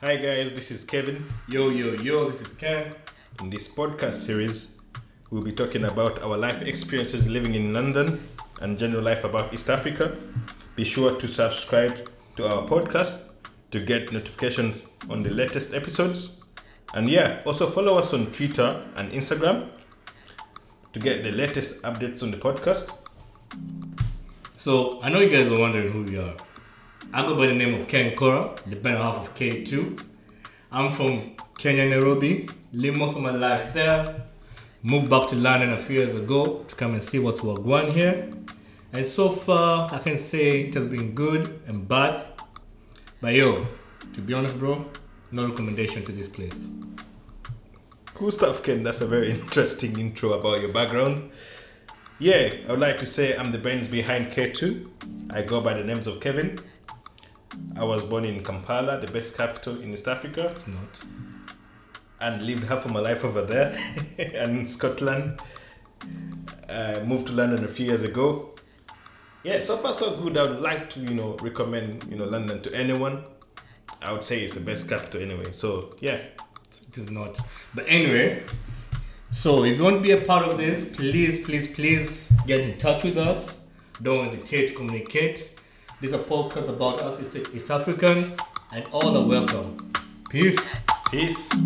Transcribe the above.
Hi guys, this is Kevin. Yo, yo, yo, this is Ken. In this podcast series, we'll be talking about our life experiences living in London and general life about East Africa. Be sure to subscribe to our podcast to get notifications on the latest episodes. And yeah, also follow us on Twitter and Instagram to get the latest updates on the podcast. So, I know you guys are wondering who we are. I go by the name of Ken Kora, the better half of K2. I'm from Kenya, Nairobi, lived most of my life there. Moved back to London a few years ago to come and see what's going on here. And so far, I can say it has been good and bad. But yo, to be honest, bro, no recommendation to this place. Cool stuff, Ken. That's a very interesting intro about your background. Yeah, I would like to say I'm the brains behind K2. I go by the names of Kevin. I was born in Kampala, the best capital in East Africa, It's not. and lived half of my life over there and in Scotland. I moved to London a few years ago. Yeah, so far so good. I would like to, you know, recommend, you know, London to anyone. I would say it's the best capital anyway. So yeah, It is not. But anyway, so if you want to be a part of this, please, please, please get in touch with us. Don't hesitate to communicate. This is a podcast about us East, Africans, and all are welcome. Peace. peace.